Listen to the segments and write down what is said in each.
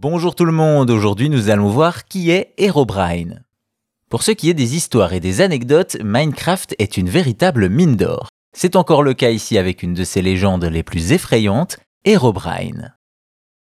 Bonjour tout le monde, aujourd'hui nous allons voir qui est Herobrine. Pour ce qui est des histoires et des anecdotes, Minecraft est une véritable mine d'or. C'est encore le cas ici avec une de ses légendes les plus effrayantes, Herobrine.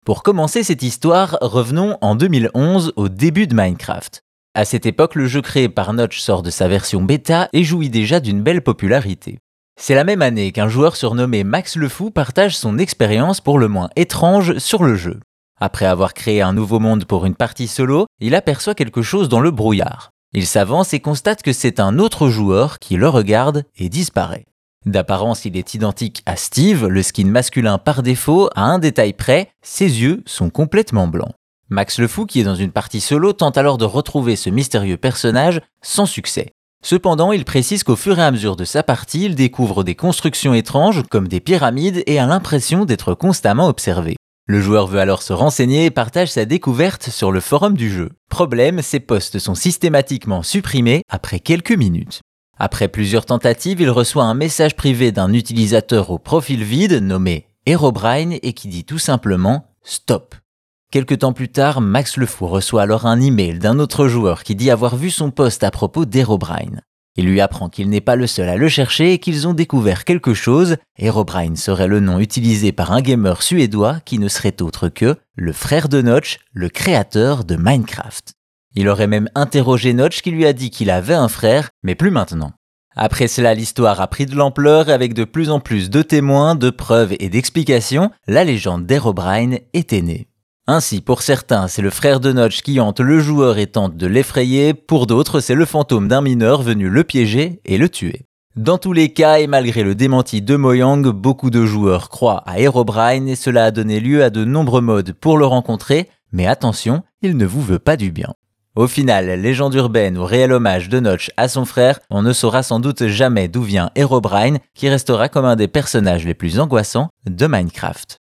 Pour commencer cette histoire, revenons en 2011 au début de Minecraft. À cette époque, le jeu créé par Notch sort de sa version bêta et jouit déjà d'une belle popularité. C'est la même année qu'un joueur surnommé Max le Fou partage son expérience pour le moins étrange sur le jeu. Après avoir créé un nouveau monde pour une partie solo, il aperçoit quelque chose dans le brouillard. Il s'avance et constate que c'est un autre joueur qui le regarde et disparaît. D'apparence, il est identique à Steve, le skin masculin par défaut, à un détail près, ses yeux sont complètement blancs. Max le Fou, qui est dans une partie solo, tente alors de retrouver ce mystérieux personnage sans succès. Cependant, il précise qu'au fur et à mesure de sa partie, il découvre des constructions étranges comme des pyramides et a l'impression d'être constamment observé. Le joueur veut alors se renseigner et partage sa découverte sur le forum du jeu. Problème, ces posts sont systématiquement supprimés après quelques minutes. Après plusieurs tentatives, il reçoit un message privé d'un utilisateur au profil vide nommé Herobrine et qui dit tout simplement Stop. Quelque temps plus tard, Max Le Fou reçoit alors un email d'un autre joueur qui dit avoir vu son post à propos d'Herobrine. Il lui apprend qu'il n'est pas le seul à le chercher et qu'ils ont découvert quelque chose. Herobrine serait le nom utilisé par un gamer suédois qui ne serait autre que le frère de Notch, le créateur de Minecraft. Il aurait même interrogé Notch qui lui a dit qu'il avait un frère, mais plus maintenant. Après cela, l'histoire a pris de l'ampleur et avec de plus en plus de témoins, de preuves et d'explications, la légende d'Herobrine était née. Ainsi, pour certains, c'est le frère de Notch qui hante le joueur et tente de l'effrayer, pour d'autres, c'est le fantôme d'un mineur venu le piéger et le tuer. Dans tous les cas, et malgré le démenti de Moyang, beaucoup de joueurs croient à Herobrine et cela a donné lieu à de nombreux modes pour le rencontrer, mais attention, il ne vous veut pas du bien. Au final, légende urbaine ou réel hommage de Notch à son frère, on ne saura sans doute jamais d'où vient Herobrine, qui restera comme un des personnages les plus angoissants de Minecraft.